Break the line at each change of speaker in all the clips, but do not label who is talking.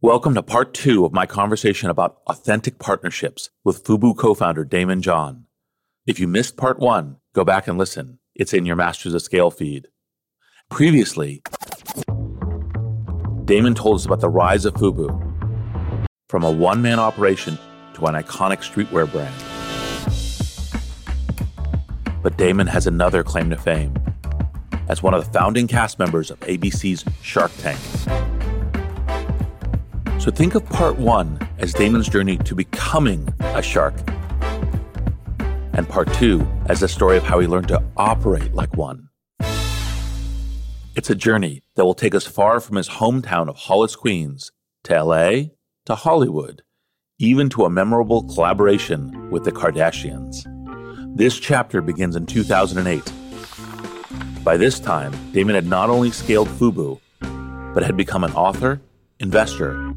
Welcome to part two of my conversation about authentic partnerships with Fubu co founder Daymond John. If you missed part one, go back and listen. It's in your Masters of Scale feed. Previously, Daymond told us about the rise of Fubu from a one man operation to an iconic streetwear brand. But Daymond has another claim to fame as one of the founding cast members of ABC's Shark Tank. So think of part one as Daymond's journey to becoming a shark, and part two as the story of how he learned to operate like one. It's a journey that will take us far from his hometown of Hollis, Queens, to LA, to Hollywood, even to a memorable collaboration with the Kardashians. This chapter begins in 2008. By this time, Daymond had not only scaled Fubu, but had become an author, investor,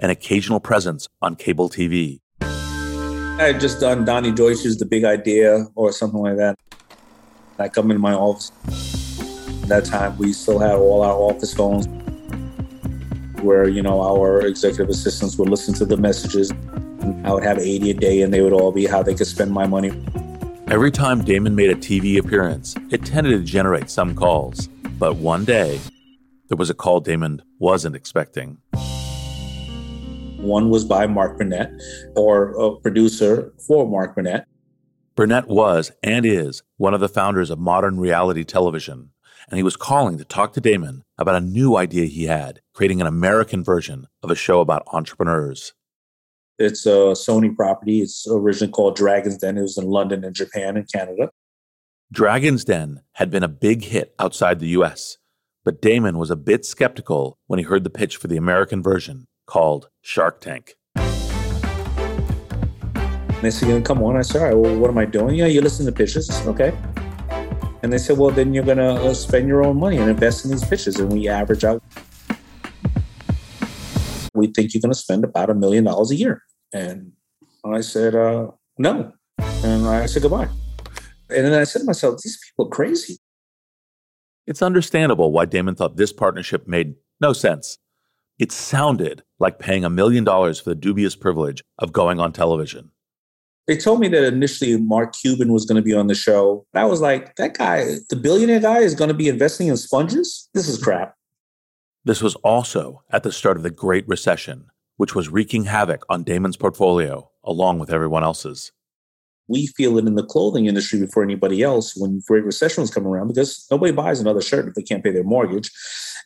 and occasional presence on cable TV.
I had just done Donny Deutsch's The Big Idea or something like that. I come into my office. At that time, we still had all our office phones where, you know, our executive assistants would listen to the messages. I would have 80 a day and they would all be how they could spend my money.
Every time Daymond made a TV appearance, it tended to generate some calls. But one day, there was a call Daymond wasn't expecting.
One was by Mark Burnett, or a producer for Mark Burnett.
Burnett was and is one of the founders of modern reality television, and he was calling to talk to Daymond about a new idea he had, creating an American version of a show about entrepreneurs.
It's a Sony property. It's originally called Dragon's Den. It was in London and Japan and Canada.
Dragon's Den had been a big hit outside the US, but Daymond was a bit skeptical when he heard the pitch for the American version called Shark Tank.
They said, come on. I said, all right, well, what am I doing? Yeah, you listen to pitches. Okay. And they said, well, then you're going to uh, spend your own money and invest in these pitches. And we average out. We think you're going to spend about a million dollars a year. And I said, uh, no. And I said, goodbye. And then I said to myself, these people are crazy.
It's understandable why Daymond thought this partnership made no sense. It sounded like paying a million dollars for the dubious privilege of going on television.
They told me that initially Mark Cuban was going to be on the show. I was like, that guy, the billionaire guy, is going to be investing in sponges? This is crap.
This was also at the start of the Great Recession, which was wreaking havoc on Daymond's portfolio, along with everyone else's.
We feel it in the clothing industry before anybody else when Great Recession was coming around because nobody buys another shirt if they can't pay their mortgage.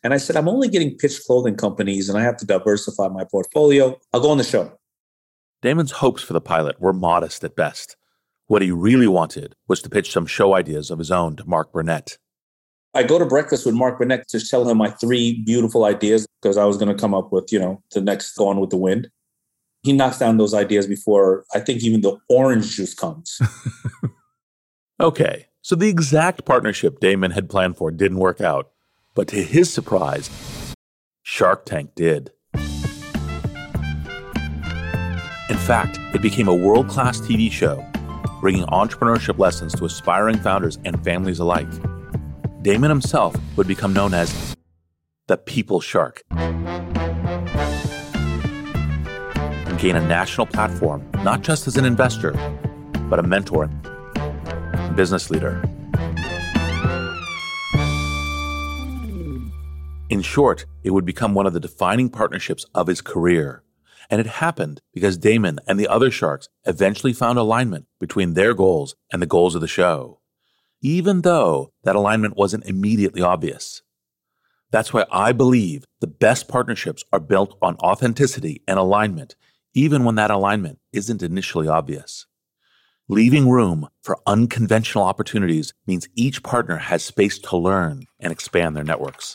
And I said, I'm only getting pitched clothing companies and I have to diversify my portfolio. I'll go on the show.
Daymond's hopes for the pilot were modest at best. What he really wanted was to pitch some show ideas of his own to Mark Burnett.
I go to breakfast with Mark Burnett to tell him my three beautiful ideas because I was going to come up with, you know, the next Gone with the Wind. He knocks down those ideas before I think even the orange juice comes.
okay, so the exact partnership Daymond had planned for didn't work out. But to his surprise, Shark Tank did. In fact, it became a world class TV show, bringing entrepreneurship lessons to aspiring founders and families alike. Daymond himself would become known as the People Shark and gain a national platform, not just as an investor, but a mentor business leader. In short, it would become one of the defining partnerships of his career. And it happened because Daymond and the other sharks eventually found alignment between their goals and the goals of the show, even though that alignment wasn't immediately obvious. That's why I believe the best partnerships are built on authenticity and alignment, even when that alignment isn't initially obvious. Leaving room for unconventional opportunities means each partner has space to learn and expand their networks.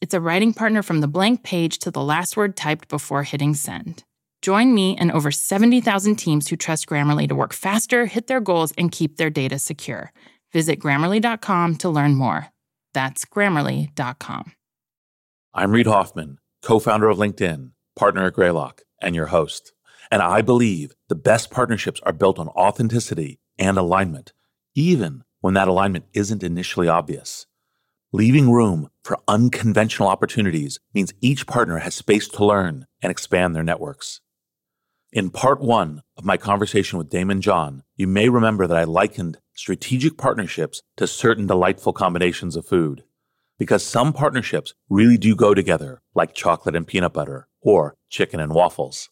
It's a writing partner from the blank page to the last word typed before hitting send. Join me and over 70,000 teams who trust Grammarly to work faster, hit their goals, and keep their data secure. Visit grammarly.com to learn more. That's grammarly.com.
I'm Reid Hoffman, co founder of LinkedIn, partner at Greylock, and your host. And I believe the best partnerships are built on authenticity and alignment, even when that alignment isn't initially obvious. Leaving room for unconventional opportunities means each partner has space to learn and expand their networks. In part one of my conversation with Daymond John, you may remember that I likened strategic partnerships to certain delightful combinations of food. Because some partnerships really do go together, like chocolate and peanut butter, or chicken and waffles.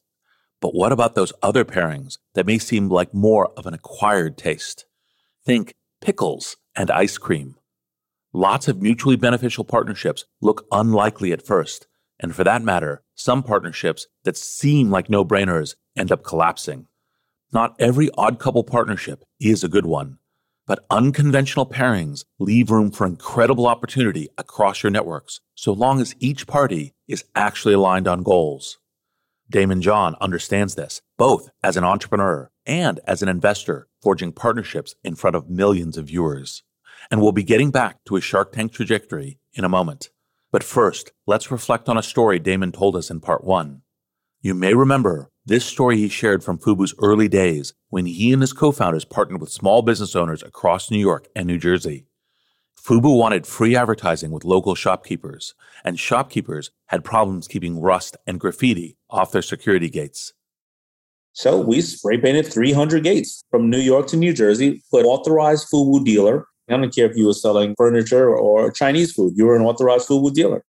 But what about those other pairings that may seem like more of an acquired taste? Think pickles and ice cream. Lots of mutually beneficial partnerships look unlikely at first, and for that matter, some partnerships that seem like no brainers end up collapsing. Not every odd couple partnership is a good one, but unconventional pairings leave room for incredible opportunity across your networks, so long as each party is actually aligned on goals. Daymond John understands this, both as an entrepreneur and as an investor, forging partnerships in front of millions of viewers and we'll be getting back to his Shark Tank trajectory in a moment. But first, let's reflect on a story Daymond told us in part one. You may remember this story he shared from Fubu's early days when he and his co founders partnered with small business owners across New York and New Jersey. Fubu wanted free advertising with local shopkeepers, and shopkeepers had problems keeping rust and graffiti off their security gates.
So we spray painted 300 gates from New York to New Jersey, put authorized Fubu dealer I don't care if you were selling furniture or Chinese food. You were an authorized Fubu dealer.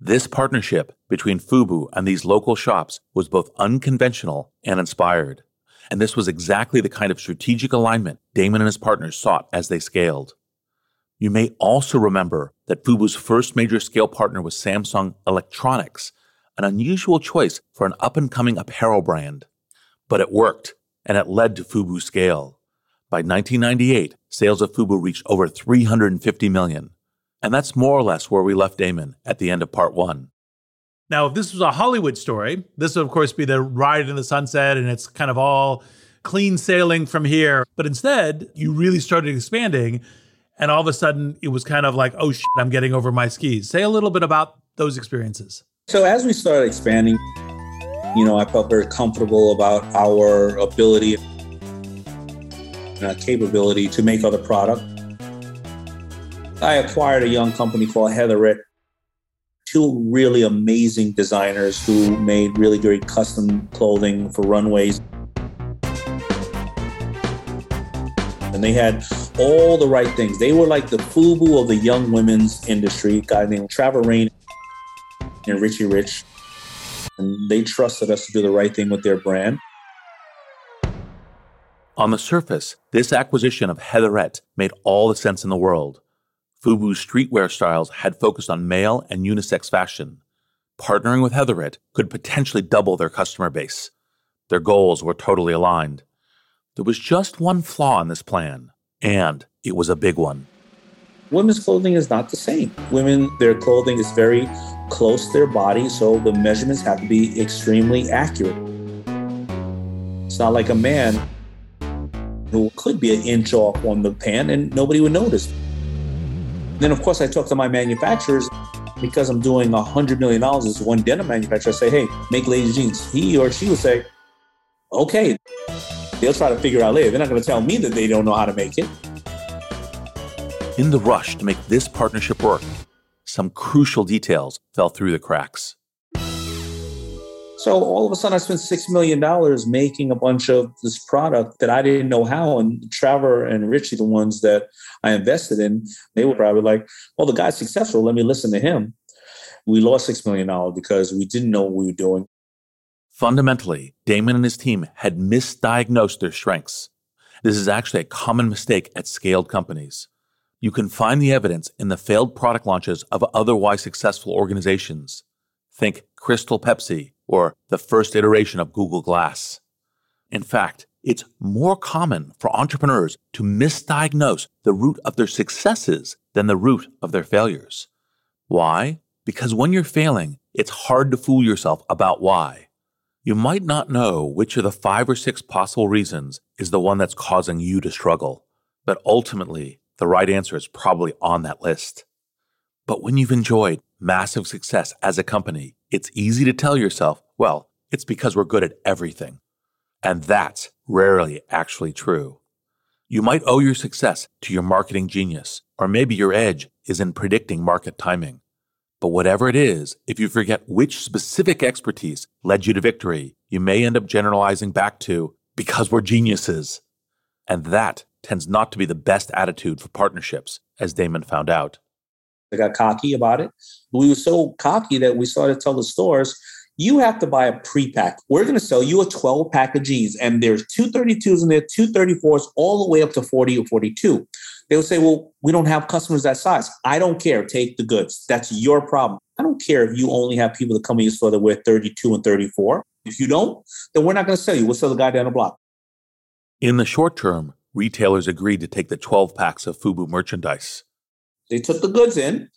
This partnership between Fubu and these local shops was both unconventional and inspired. And this was exactly the kind of strategic alignment Daymond and his partners sought as they scaled. You may also remember that Fubu's first major scale partner was Samsung Electronics, an unusual choice for an up and coming apparel brand. But it worked, and it led to Fubu scale. By 1998, sales of Fubu reached over 350 million. And that's more or less where we left Daymond at the end of part one.
Now, if this was a Hollywood story, this would, of course, be the ride in the sunset and it's kind of all clean sailing from here. But instead, you really started expanding. And all of a sudden, it was kind of like, oh, shit, I'm getting over my skis. Say a little bit about those experiences.
So, as we started expanding, you know, I felt very comfortable about our ability uh, capability to make other product. I acquired a young company called Heatherette, two really amazing designers who made really great custom clothing for runways. And they had all the right things. They were like the FUBU of the young women's industry, guy named Trevor Rain and Richie Rich. And they trusted us to do the right thing with their brand.
On the surface, this acquisition of Heatherette made all the sense in the world. Fubu's streetwear styles had focused on male and unisex fashion. partnering with Heatherette could potentially double their customer base. Their goals were totally aligned. There was just one flaw in this plan, and it was a big one.
Women's clothing is not the same. Women, their clothing is very close to their body, so the measurements have to be extremely accurate. It's not like a man who could be an inch off on the pan and nobody would notice. Then, of course, I talk to my manufacturers because I'm doing $100 million as one denim manufacturer. I say, hey, make ladies' jeans. He or she would say, okay. They'll try to figure out later. They're not going to tell me that they don't know how to make it.
In the rush to make this partnership work, some crucial details fell through the cracks.
So all of a sudden, I spent six million dollars making a bunch of this product that I didn't know how. And Trevor and Richie, the ones that I invested in, they were probably like, "Well, the guy's successful. Let me listen to him." We lost six million dollars because we didn't know what we were doing.
Fundamentally, Daymond and his team had misdiagnosed their strengths. This is actually a common mistake at scaled companies. You can find the evidence in the failed product launches of otherwise successful organizations. Think Crystal Pepsi or the first iteration of Google Glass. In fact, it's more common for entrepreneurs to misdiagnose the root of their successes than the root of their failures. Why? Because when you're failing, it's hard to fool yourself about why. You might not know which of the five or six possible reasons is the one that's causing you to struggle, but ultimately, the right answer is probably on that list. But when you've enjoyed massive success as a company, it's easy to tell yourself, well, it's because we're good at everything. And that's rarely actually true. You might owe your success to your marketing genius, or maybe your edge is in predicting market timing. But whatever it is, if you forget which specific expertise led you to victory, you may end up generalizing back to, because we're geniuses. And that tends not to be the best attitude for partnerships, as Daymond found out.
I got cocky about it. We were so cocky that we started to tell the stores, you have to buy a pre-pack. We're going to sell you a 12 pack of jeans, and there's 232s in there, 234s, all the way up to 40 or 42. They would say, Well, we don't have customers that size. I don't care. Take the goods. That's your problem. I don't care if you only have people that come in your store that wear 32 and 34. If you don't, then we're not going to sell you. We'll sell the guy down the block.
In the short term, retailers agreed to take the 12 packs of FUBU merchandise.
They took the goods in.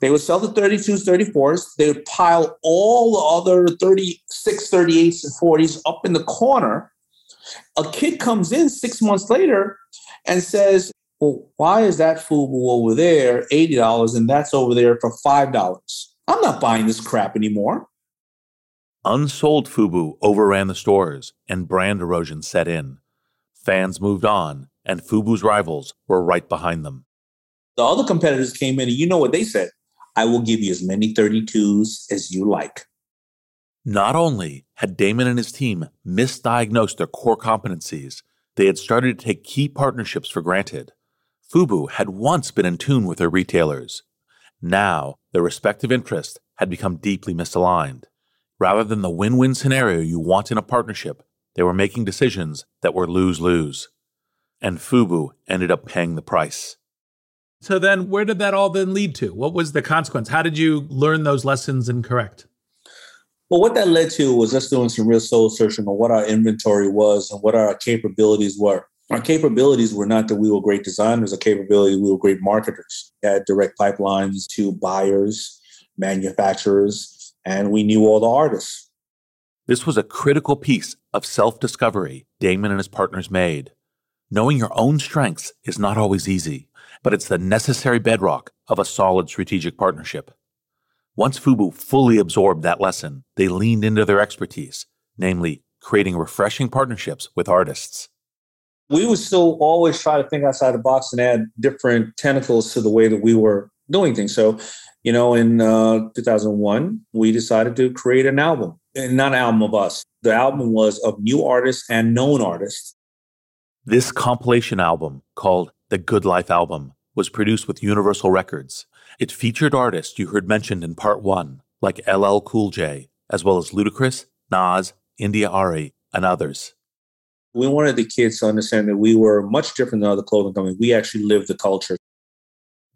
They would sell the 32s, 34s. They would pile all the other 36, 38s, and 40s up in the corner. A kid comes in six months later and says, Well, why is that FUBU over there $80 and that's over there for $5? I'm not buying this crap anymore.
Unsold FUBU overran the stores and brand erosion set in. Fans moved on, and FUBU's rivals were right behind them.
The other competitors came in, and you know what they said? I will give you as many 32s as you like.
Not only had Daymond and his team misdiagnosed their core competencies, they had started to take key partnerships for granted. FUBU had once been in tune with their retailers. Now, their respective interests had become deeply misaligned. Rather than the win win scenario you want in a partnership, they were making decisions that were lose lose. And FUBU ended up paying the price.
So then, where did that all then lead to? What was the consequence? How did you learn those lessons and correct?
Well, what that led to was us doing some real soul searching on what our inventory was and what our capabilities were. Our capabilities were not that we were great designers, our capability we were great marketers. We had direct pipelines to buyers, manufacturers, and we knew all the artists.
This was a critical piece of self discovery Daymond and his partners made. Knowing your own strengths is not always easy, but it's the necessary bedrock of a solid strategic partnership. Once FUBU fully absorbed that lesson, they leaned into their expertise, namely creating refreshing partnerships with artists.
We would still always try to think outside the box and add different tentacles to the way that we were doing things. So, you know, in uh, 2001, we decided to create an album, and not an album of us. The album was of new artists and known artists.
This compilation album, called the Good Life Album, was produced with Universal Records. It featured artists you heard mentioned in part one, like LL Cool J, as well as Ludacris, Nas, India.Arie, and others.
We wanted the kids to understand that we were much different than other clothing companies. We actually lived the culture.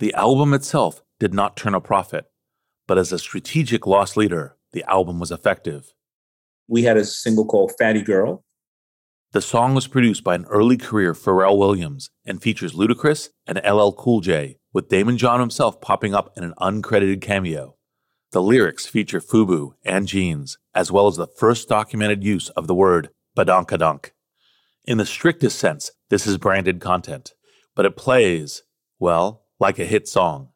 The album itself did not turn a profit, but as a strategic loss leader, the album was effective.
We had a single called Fatty Girl.
The song was produced by an early career Pharrell Williams and features Ludacris and LL Cool J, with Daymond John himself popping up in an uncredited cameo. The lyrics feature Fubu and jeans, as well as the first documented use of the word badonkadonk. In the strictest sense, this is branded content, but it plays, well, like a hit song.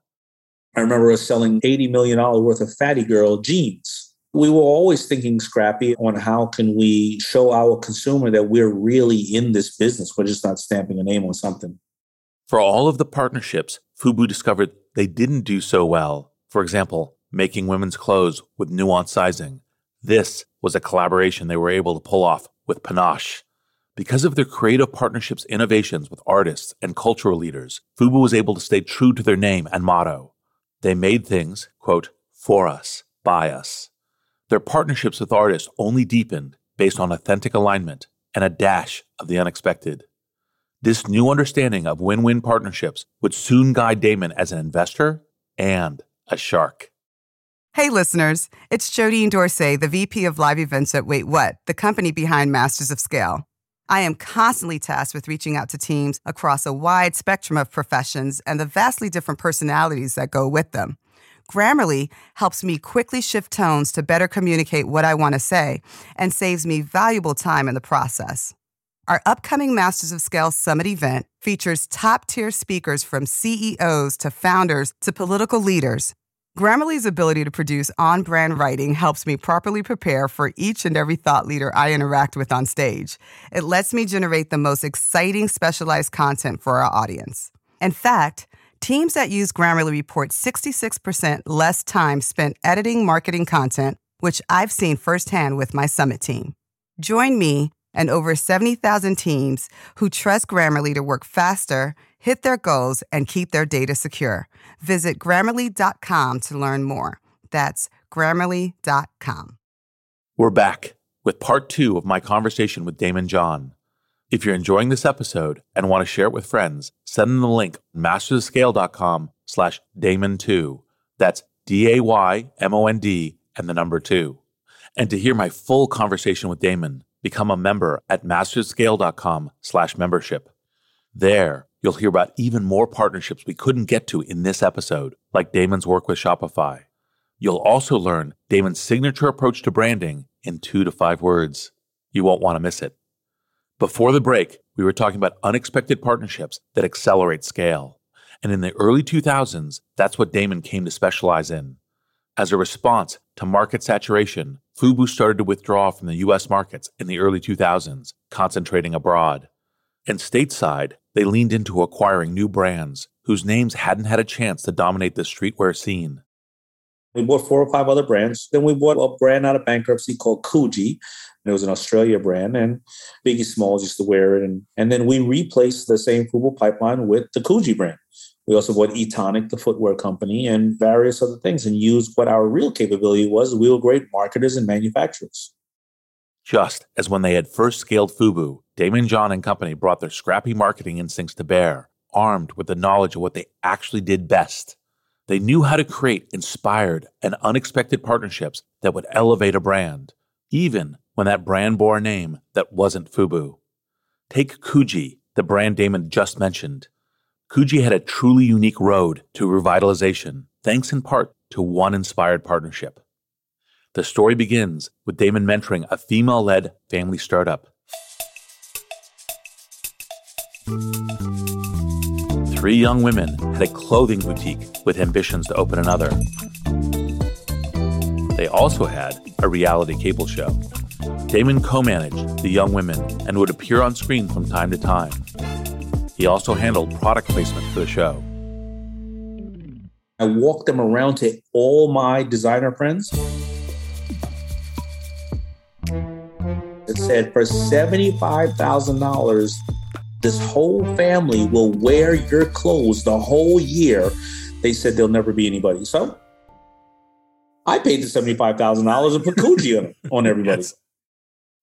I remember us selling $80 million worth of Fatty Girl jeans. We were always thinking scrappy on how can we show our consumer that we're really in this business. We're just not stamping a name on something.
For all of the partnerships, Fubu discovered they didn't do so well. For example, making women's clothes with nuanced sizing. This was a collaboration they were able to pull off with Panache. Because of their creative partnerships innovations with artists and cultural leaders, Fubu was able to stay true to their name and motto. They made things, quote, for us, by us. Their partnerships with artists only deepened based on authentic alignment and a dash of the unexpected. This new understanding of win win partnerships would soon guide Daymond as an investor and a shark.
Hey, listeners, it's Jodine Dorsey, the VP of Live Events at Wait What, the company behind Masters of Scale. I am constantly tasked with reaching out to teams across a wide spectrum of professions and the vastly different personalities that go with them. Grammarly helps me quickly shift tones to better communicate what I want to say and saves me valuable time in the process. Our upcoming Masters of Scale Summit event features top tier speakers from CEOs to founders to political leaders. Grammarly's ability to produce on brand writing helps me properly prepare for each and every thought leader I interact with on stage. It lets me generate the most exciting specialized content for our audience. In fact, teams that use Grammarly report 66% less time spent editing marketing content, which I've seen firsthand with my summit team. Join me and over 70,000 teams who trust Grammarly to work faster, hit their goals, and keep their data secure. Visit grammarly.com to learn more. That's grammarly.com.
We're back with part two of my conversation with Daymond John. If you're enjoying this episode and want to share it with friends, send them the link mastersofscale.com slash Daymond2. That's D-A-Y-M-O-N-D and the number two. And to hear my full conversation with Daymond, become a member at masterscale.com slash membership. There, you'll hear about even more partnerships we couldn't get to in this episode, like Daymond's work with Shopify. You'll also learn Daymond's signature approach to branding in two to five words. You won't want to miss it. Before the break, we were talking about unexpected partnerships that accelerate scale. And in the early 2000s, that's what Daymond came to specialize in. As a response to market saturation, Fubu started to withdraw from the US markets in the early 2000s, concentrating abroad. And stateside, they leaned into acquiring new brands whose names hadn't had a chance to dominate the streetwear scene.
We bought four or five other brands. Then we bought a brand out of bankruptcy called Coogi. It was an Australia brand, and Biggie Smalls used to wear it. And, and then we replaced the same Fubu pipeline with the Coogi brand. We also bought Etonic, the footwear company, and various other things, and used what our real capability was. We were great marketers and manufacturers.
Just as when they had first scaled Fubu, Daymond John and company brought their scrappy marketing instincts to bear, armed with the knowledge of what they actually did best. They knew how to create inspired and unexpected partnerships that would elevate a brand, even when that brand bore a name that wasn't Fubu. Take Coogi, the brand Daymond just mentioned. Coogi had a truly unique road to revitalization, thanks in part to one inspired partnership. The story begins with Daymond mentoring a female led family startup. Three young women had a clothing boutique with ambitions to open another. They also had a reality cable show. Daymond co managed the young women and would appear on screen from time to time. He also handled product placement for the show.
I walked them around to all my designer friends. It said for $75,000, this whole family will wear your clothes the whole year. They said there'll never be anybody. So I paid the $75,000 and put Coogi on, on everybody.
Yes.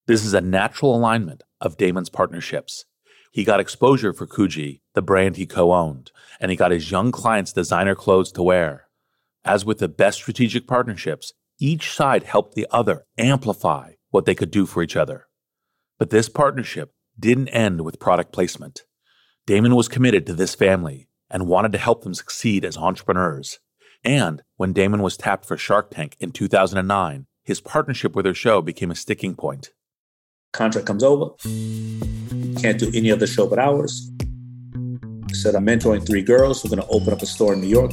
This is a natural alignment of Daymond's partnerships. He got exposure for Coogi, the brand he co owned, and he got his young clients designer clothes to wear. As with the best strategic partnerships, Each side helped the other amplify what they could do for each other. But this partnership didn't end with product placement. Daymond was committed to this family and wanted to help them succeed as entrepreneurs. And when Daymond was tapped for Shark Tank in 2009, his partnership with their show became a sticking point.
Contract comes over, can't do any other show but ours. Said, I'm mentoring three girls. We're going to open up a store in New York.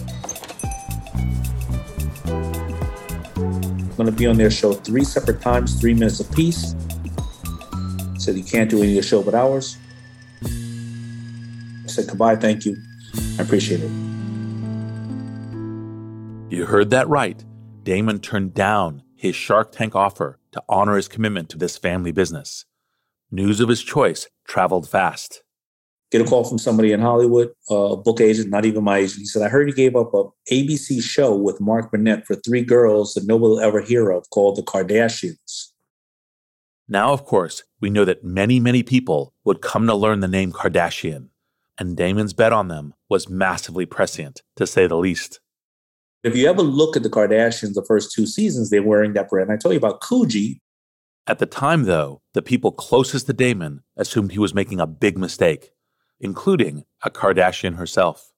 I'm going to be on their show three separate times, three minutes apiece. Said, You can't do any of the show but ours. I said, Goodbye, thank you. I appreciate it.
You heard that right. Daymond turned down his Shark Tank offer to honor his commitment to this family business. News of his choice traveled fast.
Get a call from somebody in Hollywood, a book agent, not even my agent. He said, I heard you gave up a ABC show with Mark Burnett for three girls that nobody will ever hear of called The Kardashians.
Now, of course, we know that many, many people would come to learn the name Kardashian, and Daymond's bet on them was massively prescient, to say the least.
If you ever look at the Kardashians, the first two seasons, they're wearing that brand. I told you about Coogi.
At the time, though, the people closest to Daymond assumed he was making a big mistake, including a Kardashian herself.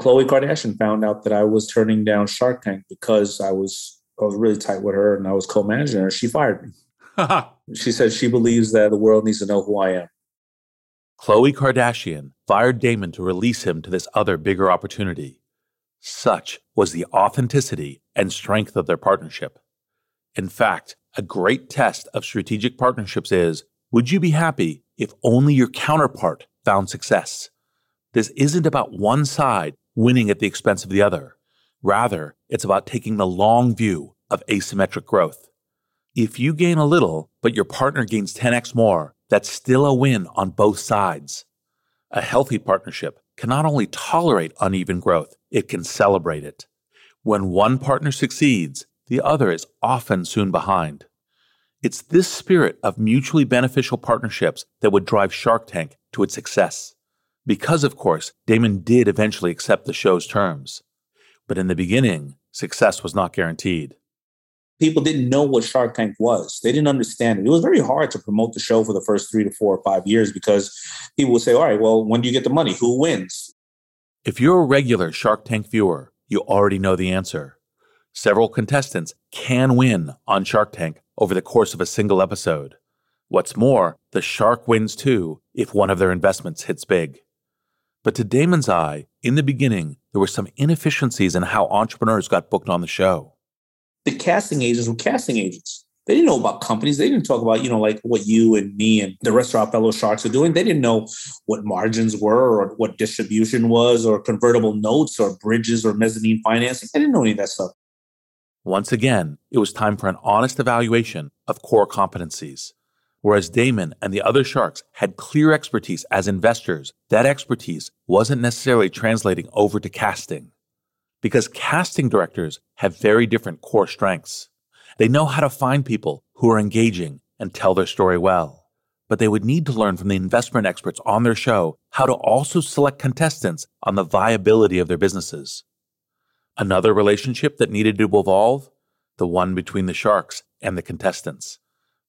Khloe Kardashian found out that I was turning down Shark Tank because I was I was really tight with her and I was co-managing her. She fired me. she said she believes that the world needs to know who I am.
Khloe Kardashian fired Daymond to release him to this other bigger opportunity. Such was the authenticity and strength of their partnership. In fact, a great test of strategic partnerships is would you be happy if only your counterpart found success? This isn't about one side winning at the expense of the other. Rather, it's about taking the long view of asymmetric growth. If you gain a little, but your partner gains 10x more, that's still a win on both sides. A healthy partnership can not only tolerate uneven growth, it can celebrate it. When one partner succeeds, the other is often soon behind. It's this spirit of mutually beneficial partnerships that would drive Shark Tank to its success. Because, of course, Daymond did eventually accept the show's terms. But in the beginning, success was not guaranteed.
People didn't know what Shark Tank was. They didn't understand it. It was very hard to promote the show for the first three to four or five years because people would say, All right, well, when do you get the money? Who wins?
If you're a regular Shark Tank viewer, you already know the answer. Several contestants can win on Shark Tank over the course of a single episode. What's more, the shark wins too if one of their investments hits big. But to Daymond's eye, in the beginning, there were some inefficiencies in how entrepreneurs got booked on the show.
The casting agents were casting agents. They didn't know about companies. They didn't talk about, you know, like what you and me and the rest of our fellow sharks are doing. They didn't know what margins were or what distribution was or convertible notes or bridges or mezzanine financing. They didn't know any of that stuff.
Once again, it was time for an honest evaluation of core competencies. Whereas Daymond and the other sharks had clear expertise as investors, that expertise wasn't necessarily translating over to casting. Because casting directors have very different core strengths. They know how to find people who are engaging and tell their story well. But they would need to learn from the investment experts on their show how to also select contestants on the viability of their businesses. Another relationship that needed to evolve the one between the sharks and the contestants.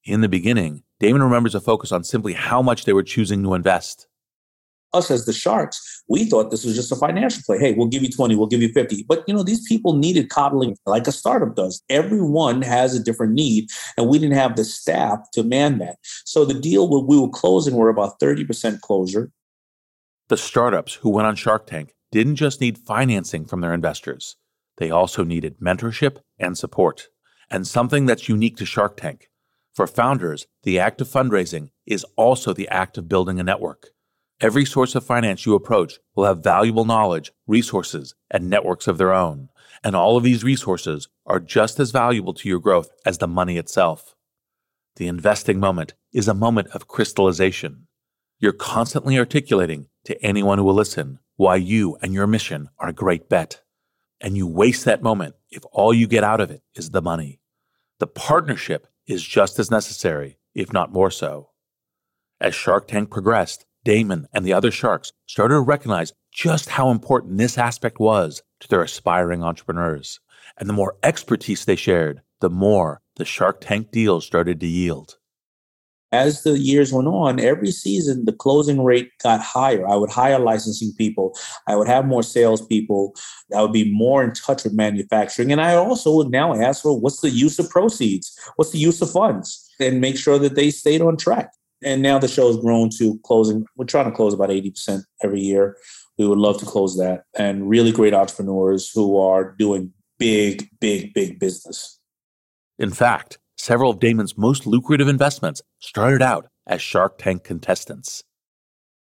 In the beginning, Daymond remembers a focus on simply how much they were choosing to invest.
Us as the Sharks, we thought this was just a financial play. Hey, we'll give you 20, we'll give you 50. But you know, these people needed coddling like a startup does. Everyone has a different need, and we didn't have the staff to man that. So the deal we were closing were about 30% closure.
The startups who went on Shark Tank didn't just need financing from their investors, they also needed mentorship and support, and something that's unique to Shark Tank. For founders, the act of fundraising is also the act of building a network. Every source of finance you approach will have valuable knowledge, resources, and networks of their own. And all of these resources are just as valuable to your growth as the money itself. The investing moment is a moment of crystallization. You're constantly articulating to anyone who will listen why you and your mission are a great bet. And you waste that moment if all you get out of it is the money. The partnership is just as necessary, if not more so. As Shark Tank progressed, Daymond and the other sharks started to recognize just how important this aspect was to their aspiring entrepreneurs. And the more expertise they shared, the more the Shark Tank deals started to yield.
As the years went on, every season the closing rate got higher. I would hire licensing people. I would have more salespeople. I would be more in touch with manufacturing. And I also would now ask for what's the use of proceeds? What's the use of funds? And make sure that they stayed on track. And now the show has grown to closing. We're trying to close about 80% every year. We would love to close that. And really great entrepreneurs who are doing big, big, big business.
In fact, several of Daymond's most lucrative investments started out as Shark Tank contestants.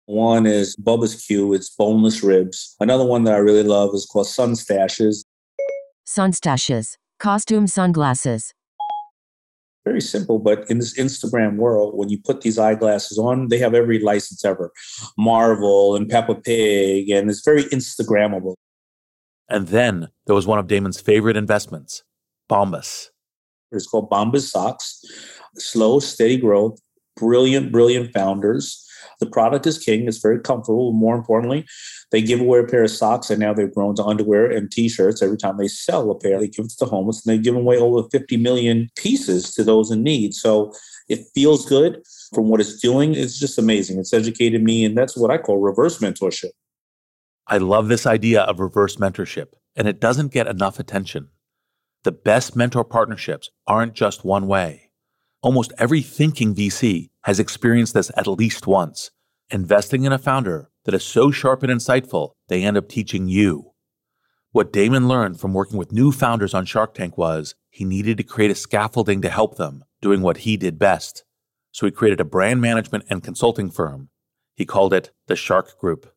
One is Bubba's Q, it's boneless ribs. Another one that I really love is called Sun Stashes.
SunStaches, costume sunglasses.
Very simple, but in this Instagram world, when you put these eyeglasses on, they have every license ever Marvel and Peppa Pig, and it's very Instagrammable.
And then there was one of Daymond's favorite investments, Bombas.
It's called Bombas Socks. Slow, steady growth, brilliant, brilliant founders. The product is king. It's very comfortable. More importantly, they give away a pair of socks, and now they've grown to underwear and T-shirts. Every time they sell a pair, they give it to the homeless, and they've given away over 50 million pieces to those in need. So it feels good from what it's doing. It's just amazing. It's educated me, and that's what I call reverse mentorship.
I love this idea of reverse mentorship, and it doesn't get enough attention. The best mentor partnerships aren't just one way. Almost every thinking VC has experienced this at least once, investing in a founder that is so sharp and insightful, they end up teaching you. What Daymond learned from working with new founders on Shark Tank was he needed to create a scaffolding to help them doing what he did best. So he created a brand management and consulting firm. He called it the Shark Group.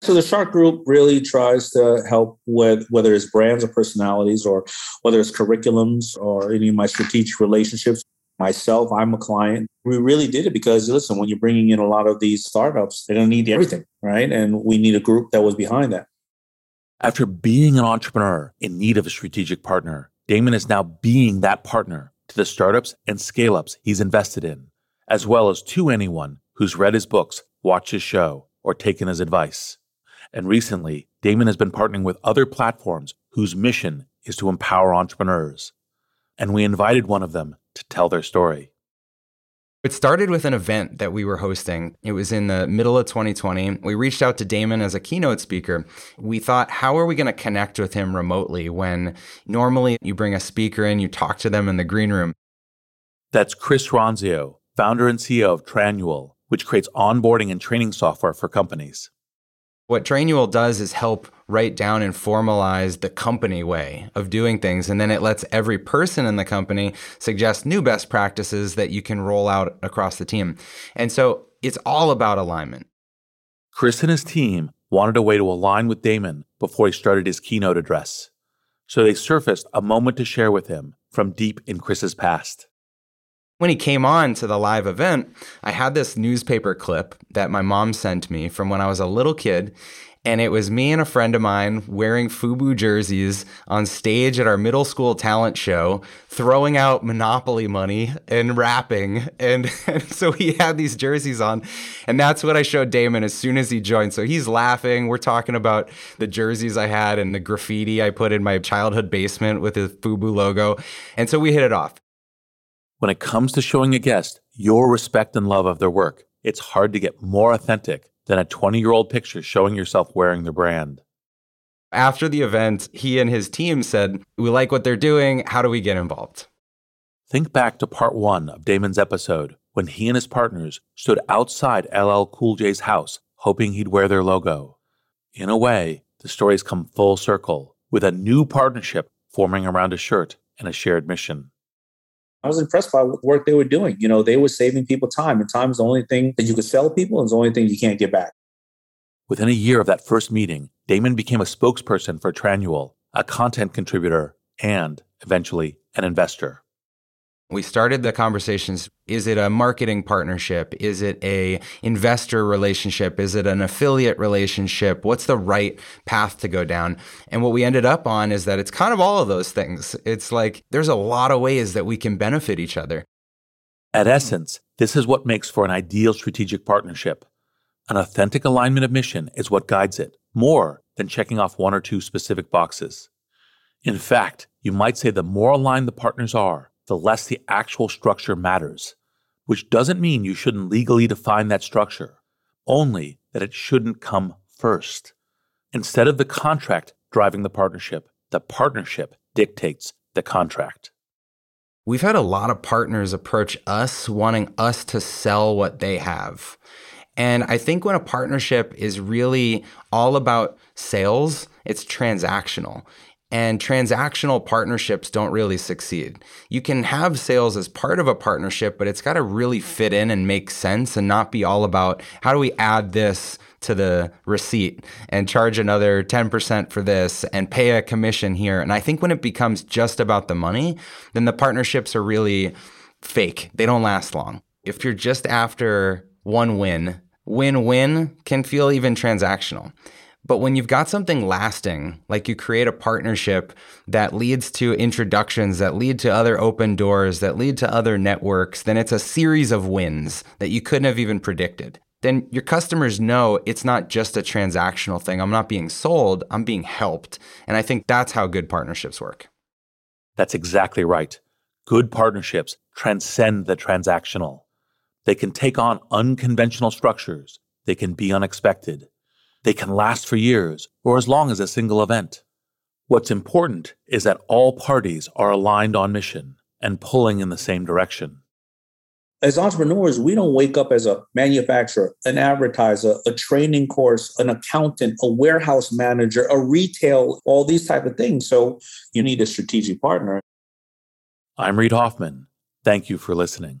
So the Shark Group really tries to help with whether it's brands or personalities or whether it's curriculums or any of my strategic relationships. Myself, I'm a client. We really did it because listen, when you're bringing in a lot of these startups, they're going to need everything, right? And we need a group that was behind that.
After being an entrepreneur in need of a strategic partner, Daymond is now being that partner to the startups and scale ups he's invested in, as well as to anyone who's read his books, watched his show, or taken his advice. And recently, Daymond has been partnering with other platforms whose mission is to empower entrepreneurs. And we invited one of them to tell their story.
It started with an event that we were hosting. It was in the middle of 2020. We reached out to Daymond as a keynote speaker. We thought, how are we going to connect with him remotely when normally you bring a speaker in, you talk to them in the green room?
That's Chris Ronzio, founder and CEO of Trainual, which creates onboarding and training software for companies.
What Trainual does is help write down and formalize the company way of doing things. And then it lets every person in the company suggest new best practices that you can roll out across the team. And so it's all about alignment.
Chris and his team wanted a way to align with Daymond before he started his keynote address. So they surfaced a moment to share with him from deep in Chris's past
when he came on to the live event, I had this newspaper clip that my mom sent me from when I was a little kid. And it was me and a friend of mine wearing FUBU jerseys on stage at our middle school talent show, throwing out Monopoly money and rapping. And, and, so he had these jerseys on. And that's what I showed Daymond as soon as he joined. So he's laughing. We're talking about the jerseys I had and the graffiti I put in my childhood basement with the FUBU logo. And so we hit it off.
When it comes to showing a guest your respect and love of their work, it's hard to get more authentic than a 20 year old picture showing yourself wearing their brand.
After the event, he and his team said, We like what they're doing. How do we get involved?
Think back to part one of Daymond's episode when he and his partners stood outside LL Cool J's house hoping he'd wear their logo. In a way, the stories come full circle with a new partnership forming around a shirt and a shared mission.
I was impressed by what work they were doing. You know, they were saving people time, and time is the only thing that you could sell people, and it's the only thing you can't get back.
Within a year of that first meeting, Daymond became a spokesperson for Trainual, a content contributor, and eventually an investor.
We started the conversations. Is it a marketing partnership? Is it a investor relationship? Is it an affiliate relationship? What's the right path to go down? And what we ended up on is that it's kind of all of those things. It's like there's a lot of ways that we can benefit each other.
At essence, this is what makes for an ideal strategic partnership. An authentic alignment of mission is what guides it, more than checking off one or two specific boxes. In fact, you might say the more aligned the partners are, the less the actual structure matters, which doesn't mean you shouldn't legally define that structure, only that it shouldn't come first. Instead of the contract driving the partnership, the partnership dictates the contract.
We've had a lot of partners approach us wanting us to sell what they have. And I think when a partnership is really all about sales, it's transactional. And transactional partnerships don't really succeed. You can have sales as part of a partnership, but it's got to really fit in and make sense and not be all about how do we add this to the receipt and charge another 10% for this and pay a commission here. And I think when it becomes just about the money, then the partnerships are really fake. They don't last long. If you're just after one win, win win can feel even transactional. But when you've got something lasting, like you create a partnership that leads to introductions, that lead to other open doors, that lead to other networks, then it's a series of wins that you couldn't have even predicted. Then your customers know it's not just a transactional thing. I'm not being sold, I'm being helped. And I think that's how good partnerships work.
That's exactly right. Good partnerships transcend the transactional. They can take on unconventional structures, they can be unexpected. They can last for years or as long as a single event. What's important is that all parties are aligned on mission and pulling in the same direction.
As entrepreneurs, we don't wake up as a manufacturer, an advertiser, a training course, an accountant, a warehouse manager, a retail, all these type of things. So you need a strategic partner.
I'm Reid Hoffman. Thank you for listening.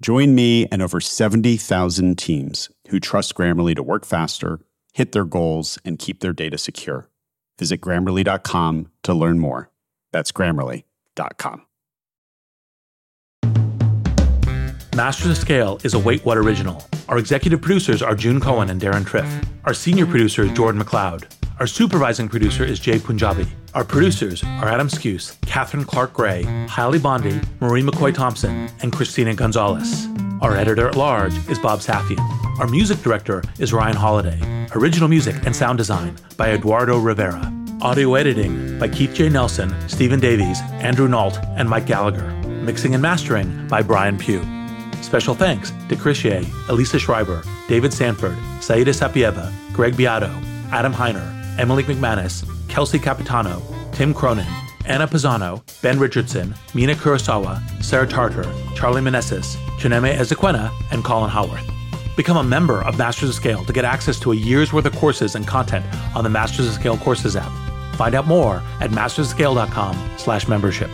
Join me and over 70,000 teams who trust Grammarly to work faster, hit their goals, and keep their data secure. Visit grammarly.com to learn more. That's grammarly.com.
Master of Scale is a Wait What original. Our executive producers are June Cohen and Deron Triff. Our senior producer is Jordan McLeod. Our supervising producer is Jai Punjabi. Our producers are Adam Skuse, Catherine Clark Gray, Hailey Bondi, Marie McCoy Thompson, and Christina Gonzalez. Our editor at large is Bob Safian. Our music director is Ryan Holladay. Original music and sound design by Eduardo Rivera. Audio editing by Keith J. Nelson, Stephen Davies, Andrew Nault, and Mike Gallagher. Mixing and mastering by Brian Pugh. Special thanks to Chris Yeh, Elisa Schreiber, David Sanford, Saida Sapieva, Greg Beato, Adam Heiner, Emily McManus, Kelsey Capitano, Tim Cronin, Anna Pisano, Ben Richardson, Mina Kurosawa, Sarah Tartar, Charlie Meneses, Chineme Ezequena, and Colin Howarth. Become a member of Masters of Scale to get access to a year's worth of courses and content on the Masters of Scale Courses app. Find out more at mastersofscale.com slash membership.